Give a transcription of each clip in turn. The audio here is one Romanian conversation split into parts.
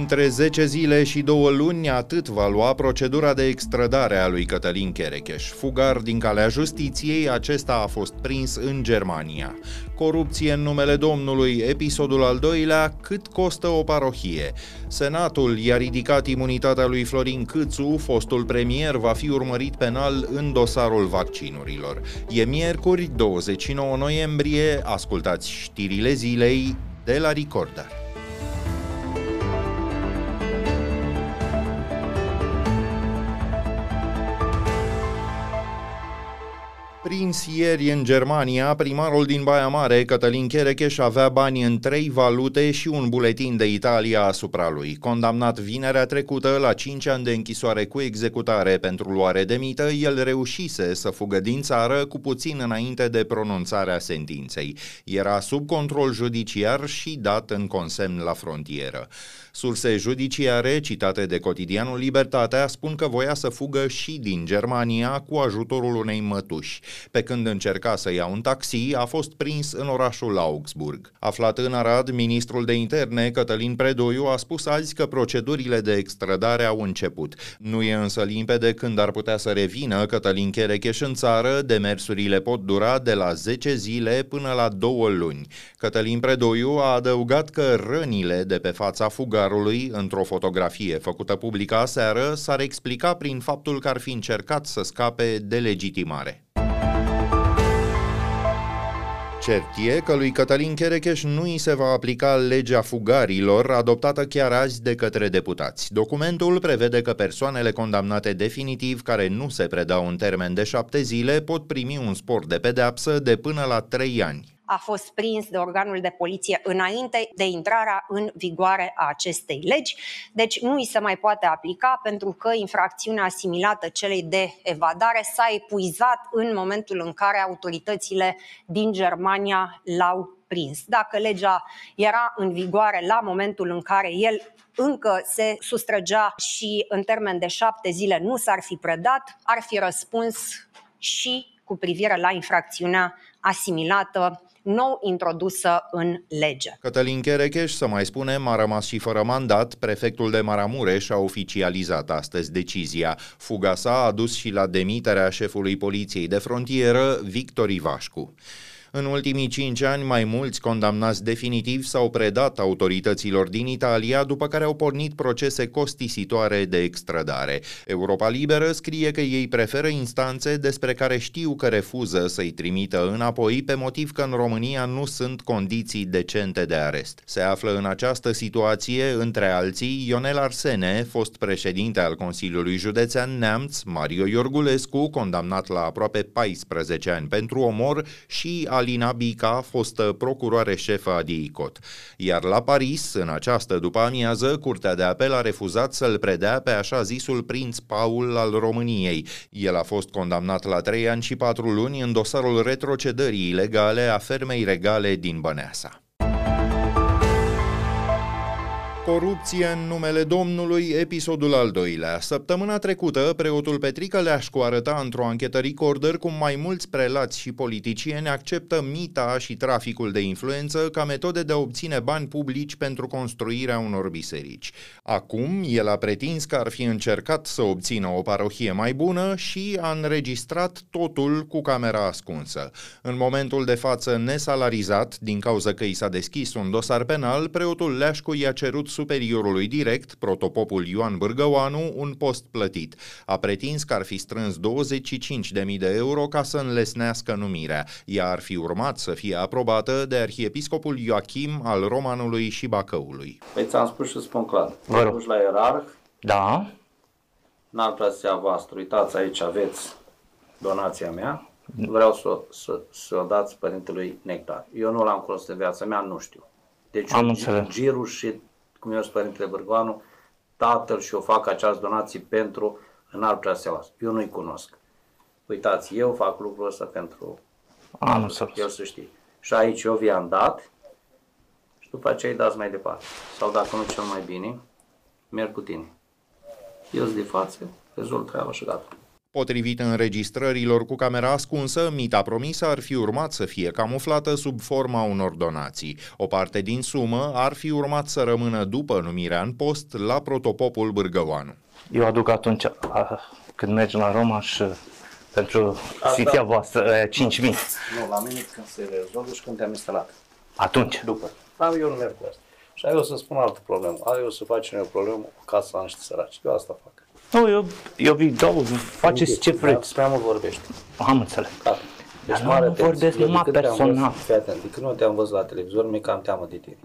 Între 10 zile și două luni, atât va lua procedura de extradare a lui Cătălin Cherecheș. Fugar din calea justiției, acesta a fost prins în Germania. Corupție în numele Domnului, episodul al doilea, cât costă o parohie. Senatul i-a ridicat imunitatea lui Florin Câțu, fostul premier va fi urmărit penal în dosarul vaccinurilor. E miercuri, 29 noiembrie, ascultați știrile zilei de la Recorder. Prins ieri în Germania, primarul din Baia Mare, Cătălin Cherecheș, avea bani în trei valute și un buletin de Italia asupra lui. Condamnat vinerea trecută la 5 ani de închisoare cu executare pentru luare de mită, el reușise să fugă din țară cu puțin înainte de pronunțarea sentinței. Era sub control judiciar și dat în consemn la frontieră. Surse judiciare, citate de cotidianul Libertatea, spun că voia să fugă și din Germania cu ajutorul unei mătuși. Pe când încerca să ia un taxi, a fost prins în orașul Augsburg. Aflat în Arad, ministrul de interne, Cătălin Predoiu, a spus azi că procedurile de extradare au început. Nu e însă limpede când ar putea să revină Cătălin Cherecheș în țară, demersurile pot dura de la 10 zile până la 2 luni. Cătălin Predoiu a adăugat că rănile de pe fața fugarului, într-o fotografie făcută publică aseară, s-ar explica prin faptul că ar fi încercat să scape de legitimare. Cert e că lui Cătălin Cherecheș nu îi se va aplica legea fugarilor, adoptată chiar azi de către deputați. Documentul prevede că persoanele condamnate definitiv, care nu se predau în termen de șapte zile, pot primi un spor de pedeapsă de până la trei ani a fost prins de organul de poliție înainte de intrarea în vigoare a acestei legi, deci nu îi se mai poate aplica pentru că infracțiunea asimilată celei de evadare s-a epuizat în momentul în care autoritățile din Germania l-au prins. Dacă legea era în vigoare la momentul în care el încă se sustrăgea și în termen de șapte zile nu s-ar fi predat, ar fi răspuns și cu privire la infracțiunea asimilată nou introdusă în lege. Cătălin Cherecheș, să mai spunem, a rămas și fără mandat. Prefectul de Maramureș a oficializat astăzi decizia. Fuga sa a dus și la demiterea șefului poliției de frontieră, Victor Ivașcu. În ultimii cinci ani, mai mulți condamnați definitiv s-au predat autorităților din Italia, după care au pornit procese costisitoare de extradare. Europa Liberă scrie că ei preferă instanțe despre care știu că refuză să-i trimită înapoi pe motiv că în România nu sunt condiții decente de arest. Se află în această situație, între alții, Ionel Arsene, fost președinte al Consiliului Județean Neamț, Mario Iorgulescu, condamnat la aproape 14 ani pentru omor, și Alina Bica, fostă procuroare șefă a DICOT. Iar la Paris, în această după amiază, Curtea de Apel a refuzat să-l predea pe așa zisul prinț Paul al României. El a fost condamnat la trei ani și patru luni în dosarul retrocedării ilegale a fermei regale din Băneasa. Corupție în numele Domnului, episodul al doilea. Săptămâna trecută, preotul Petrică Leașcu arăta într-o anchetă recorder cum mai mulți prelați și politicieni acceptă mita și traficul de influență ca metode de a obține bani publici pentru construirea unor biserici. Acum, el a pretins că ar fi încercat să obțină o parohie mai bună și a înregistrat totul cu camera ascunsă. În momentul de față nesalarizat, din cauza că i s-a deschis un dosar penal, preotul Leașcu i-a cerut superiorului direct, protopopul Ioan Bârgăoanu, un post plătit. A pretins că ar fi strâns 25.000 de euro ca să înlesnească numirea. Ea ar fi urmat să fie aprobată de arhiepiscopul Ioachim al Romanului și Bacăului. Păi ți-am spus și spun clar. Vă rog. la ierarh. Da. N-ar vrea să voastră. Uitați, aici aveți donația mea. Vreau să, să, să o dați părintelui Nectar. Eu nu l-am cunoscut în viața mea, nu știu. Deci Am înțeles. girul și cum eu sunt Părintele Bârgoanu, tatăl și eu fac această donații pentru înalt preaselas. Eu nu-i cunosc. Uitați, eu fac lucrul ăsta pentru Am el să știe. Și aici eu vi-am dat și după aceea îi dați mai departe. Sau dacă nu cel mai bine, merg cu tine. Eu sunt de față, rezolv treaba și gata. Potrivit înregistrărilor cu camera ascunsă, mita promisă ar fi urmat să fie camuflată sub forma unor donații. O parte din sumă ar fi urmat să rămână după numirea în post la protopopul Bârgăoanu. Eu aduc atunci, când mergem la Roma și pentru sfiția voastră, 5.000. Nu, la mine când se rezolvă și când te-am instalat. Atunci? După. Dar eu nu merg cu asta. Și ai o să spun altă problemă. Ai o să facem o problemă cu casa la niște săraci. Eu asta fac. Nu, eu, eu vi dau, faceți ce vreți. Prea mult vorbești. Am înțeles. Da. Deci Dar mare nu vorbesc numai personal. Fii atent, de când nu te-am văzut la televizor, mi cam teamă de tine.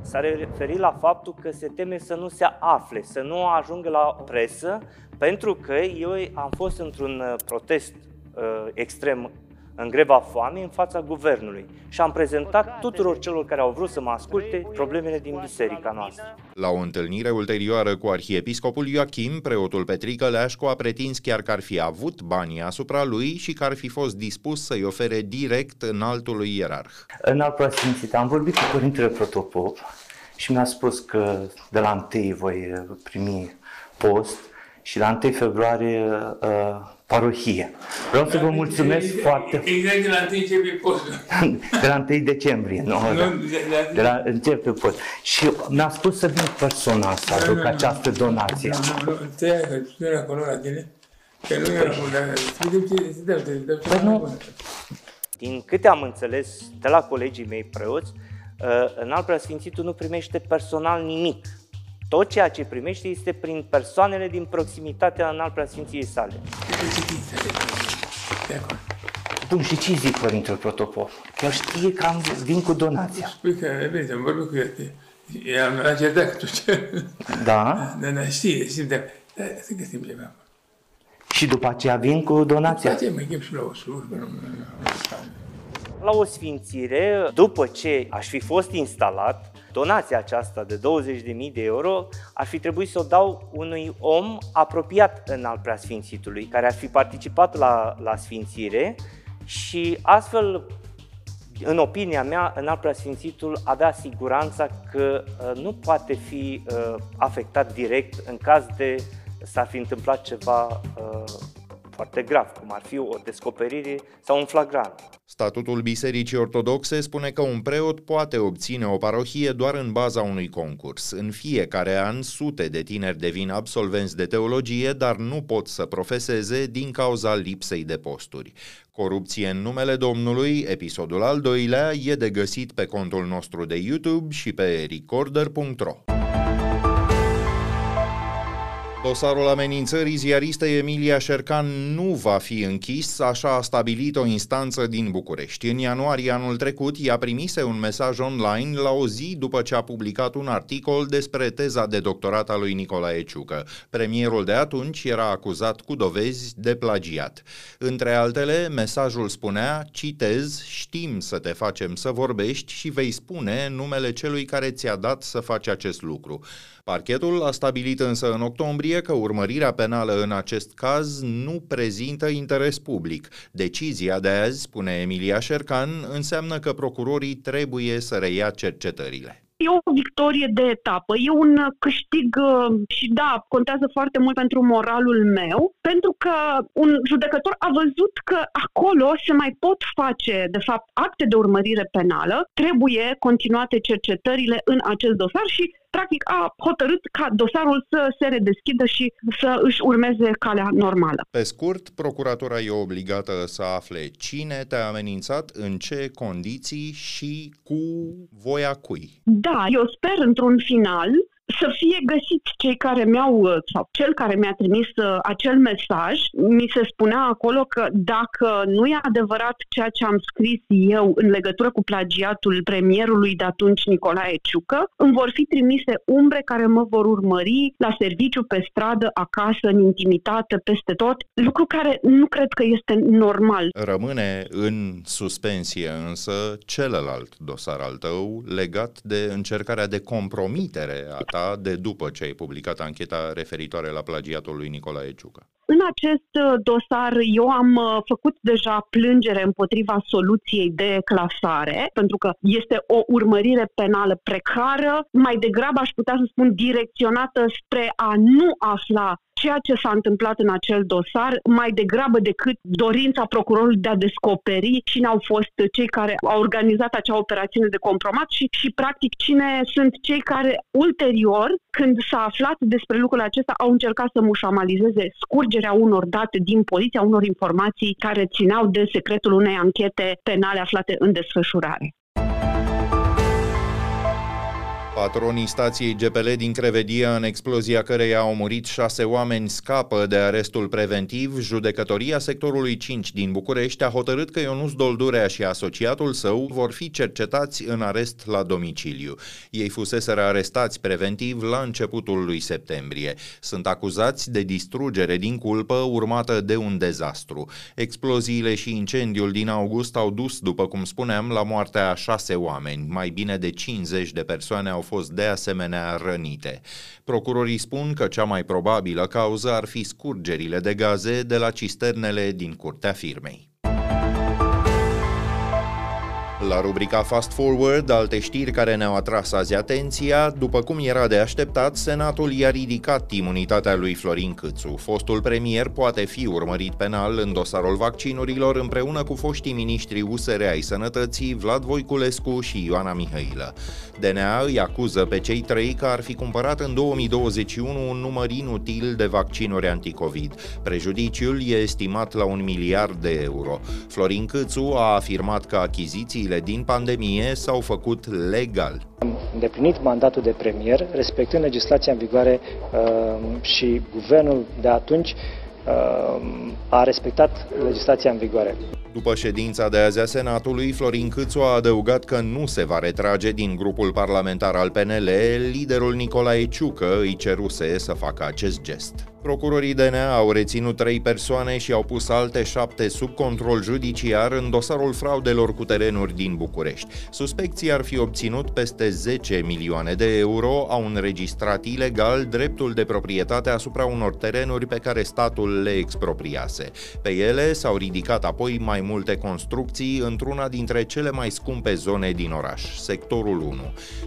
S-a referit la faptul că se teme să nu se afle, să nu ajungă la presă, pentru că eu am fost într-un uh, protest uh, extrem în greva foamei în fața guvernului și am prezentat tuturor celor care au vrut să mă asculte problemele din biserica noastră. La o întâlnire ulterioară cu arhiepiscopul Ioachim, preotul Petrică Leașcu a pretins chiar că ar fi avut banii asupra lui și că ar fi fost dispus să-i ofere direct în altului ierarh. În alt preasfințit am vorbit cu Părintele Protopop și mi-a spus că de la 1 voi primi post și la 1 februarie uh, parohie. Vreau să vă mulțumesc exact, foarte... Exact de la 1 începe postul. De la 1 decembrie, nu? nu da. de, de la începe post. Și mi-a spus să vin personal să aduc da, această donație. Nu, nu, stai că tu erai acolo la tine, că nu era acolo, dar nu. Din câte am înțeles de la colegii mei preoți, uh, în alt preasfințitul nu primește personal nimic tot ceea ce primește este prin persoanele din proximitatea în al preasfinției sale. Bun, și ce zic Părintele Protopop? El știe că am vin cu donația. Spui că, vezi, am vorbit cu el. I-am acertat tu ce... Da? Da, da, știe, știe, da, da, să găsim ceva. Și după aceea vin cu donația? După aceea mai chem și la o slujbă. La o sfințire, după ce aș fi fost instalat, donația aceasta de 20.000 de euro ar fi trebuit să o dau unui om apropiat în al preasfințitului, care ar fi participat la, la sfințire și astfel, în opinia mea, în al preasfințitul avea siguranța că uh, nu poate fi uh, afectat direct în caz de s-ar fi întâmplat ceva uh, foarte grav, cum ar fi o descoperire sau un flagrant. Statutul Bisericii Ortodoxe spune că un preot poate obține o parohie doar în baza unui concurs. În fiecare an, sute de tineri devin absolvenți de teologie, dar nu pot să profeseze din cauza lipsei de posturi. Corupție în numele Domnului, episodul al doilea, e de găsit pe contul nostru de YouTube și pe recorder.ro. Dosarul amenințării ziaristei Emilia Șercan nu va fi închis, așa a stabilit o instanță din București. În ianuarie anul trecut, ea primise un mesaj online la o zi după ce a publicat un articol despre teza de doctorat a lui Nicolae Ciucă. Premierul de atunci era acuzat cu dovezi de plagiat. Între altele, mesajul spunea, citez, știm să te facem să vorbești și vei spune numele celui care ți-a dat să faci acest lucru. Parchetul a stabilit însă în octombrie că urmărirea penală în acest caz nu prezintă interes public. Decizia de azi, spune Emilia Șercan, înseamnă că procurorii trebuie să reia cercetările. E o victorie de etapă, e un câștig uh, și da, contează foarte mult pentru moralul meu, pentru că un judecător a văzut că acolo se mai pot face, de fapt, acte de urmărire penală, trebuie continuate cercetările în acest dosar și practic a hotărât ca dosarul să se redeschidă și să își urmeze calea normală. Pe scurt, procuratura e obligată să afle cine te-a amenințat, în ce condiții și cu voia cui. Da, eu sper într-un final să fie găsiți cei care mi-au, uh, sau cel care mi-a trimis uh, acel mesaj. Mi se spunea acolo că dacă nu e adevărat ceea ce am scris eu în legătură cu plagiatul premierului de atunci, Nicolae Ciucă, îmi vor fi trimise umbre care mă vor urmări la serviciu, pe stradă, acasă, în intimitate, peste tot, lucru care nu cred că este normal. Rămâne în suspensie însă celălalt dosar al tău legat de încercarea de compromitere a ta de după ce ai publicat ancheta referitoare la plagiatul lui Nicolae Ciucă. În acest uh, dosar eu am uh, făcut deja plângere împotriva soluției de clasare, pentru că este o urmărire penală precară, mai degrabă aș putea să spun direcționată spre a nu afla ceea ce s-a întâmplat în acel dosar, mai degrabă decât dorința procurorului de a descoperi cine au fost cei care au organizat acea operațiune de compromat și, și practic cine sunt cei care ulterior, când s-a aflat despre lucrul acesta, au încercat să mușamalizeze scurgerea unor date din poliția, unor informații care țineau de secretul unei anchete penale aflate în desfășurare. Patronii stației GPL din Crevedia, în explozia căreia au murit șase oameni, scapă de arestul preventiv. Judecătoria sectorului 5 din București a hotărât că Ionuț Doldurea și asociatul său vor fi cercetați în arest la domiciliu. Ei fuseseră arestați preventiv la începutul lui septembrie. Sunt acuzați de distrugere din culpă urmată de un dezastru. Exploziile și incendiul din august au dus, după cum spuneam, la moartea a șase oameni. Mai bine de 50 de persoane au fost de asemenea rănite. Procurorii spun că cea mai probabilă cauză ar fi scurgerile de gaze de la cisternele din curtea firmei. La rubrica Fast Forward, alte știri care ne-au atras azi atenția, după cum era de așteptat, Senatul i-a ridicat imunitatea lui Florin Câțu. Fostul premier poate fi urmărit penal în dosarul vaccinurilor împreună cu foștii miniștri USR ai Sănătății, Vlad Voiculescu și Ioana Mihailă. DNA îi acuză pe cei trei că ar fi cumpărat în 2021 un număr inutil de vaccinuri anticovid. Prejudiciul e estimat la un miliard de euro. Florin Câțu a afirmat că achizițiile măsurile din pandemie s-au făcut legal. Am îndeplinit mandatul de premier, respectând legislația în vigoare uh, și guvernul de atunci uh, a respectat legislația în vigoare. După ședința de azi a Senatului, Florin Câțu a adăugat că nu se va retrage din grupul parlamentar al PNL, liderul Nicolae Ciucă îi ceruse să facă acest gest. Procurorii DNA au reținut trei persoane și au pus alte șapte sub control judiciar în dosarul fraudelor cu terenuri din București. Suspecții ar fi obținut peste 10 milioane de euro, au înregistrat ilegal dreptul de proprietate asupra unor terenuri pe care statul le expropriase. Pe ele s-au ridicat apoi mai multe construcții într-una dintre cele mai scumpe zone din oraș, sectorul 1.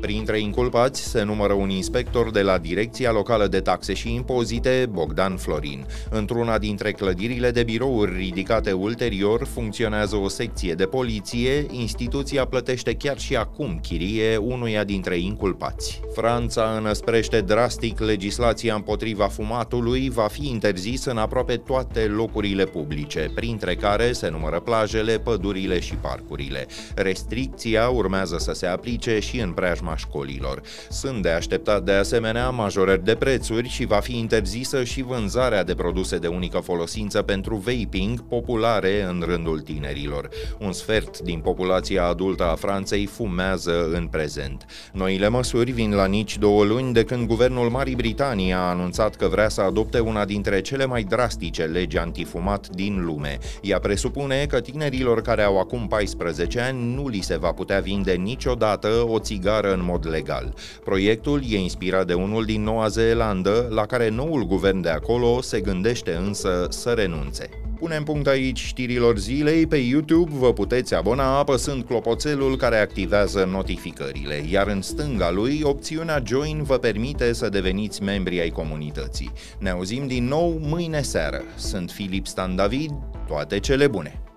Printre inculpați se numără un inspector de la Direcția Locală de Taxe și Impozite, Bogdan Florin. Într-una dintre clădirile de birouri ridicate ulterior funcționează o secție de poliție, instituția plătește chiar și acum chirie unuia dintre inculpați. Franța înăsprește drastic legislația împotriva fumatului, va fi interzis în aproape toate locurile publice, printre care se numără plajele, pădurile și parcurile. Restricția urmează să se aplice și în preajma școlilor. Sunt de așteptat de asemenea majorări de prețuri și va fi interzisă și vânzarea de produse de unică folosință pentru vaping populare în rândul tinerilor. Un sfert din populația adultă a Franței fumează în prezent. Noile măsuri vin la nici două luni de când guvernul Marii Britanii a anunțat că vrea să adopte una dintre cele mai drastice legi antifumat din lume. Ea presupune că tinerilor care au acum 14 ani nu li se va putea vinde niciodată o țigară în mod legal. Proiectul e inspirat de unul din Noua Zeelandă, la care noul guvern de acolo se gândește însă să renunțe. Punem punct aici știrilor zilei. Pe YouTube vă puteți abona apăsând clopoțelul care activează notificările, iar în stânga lui, opțiunea Join vă permite să deveniți membri ai comunității. Ne auzim din nou mâine seară. Sunt Filip Stan David, toate cele bune!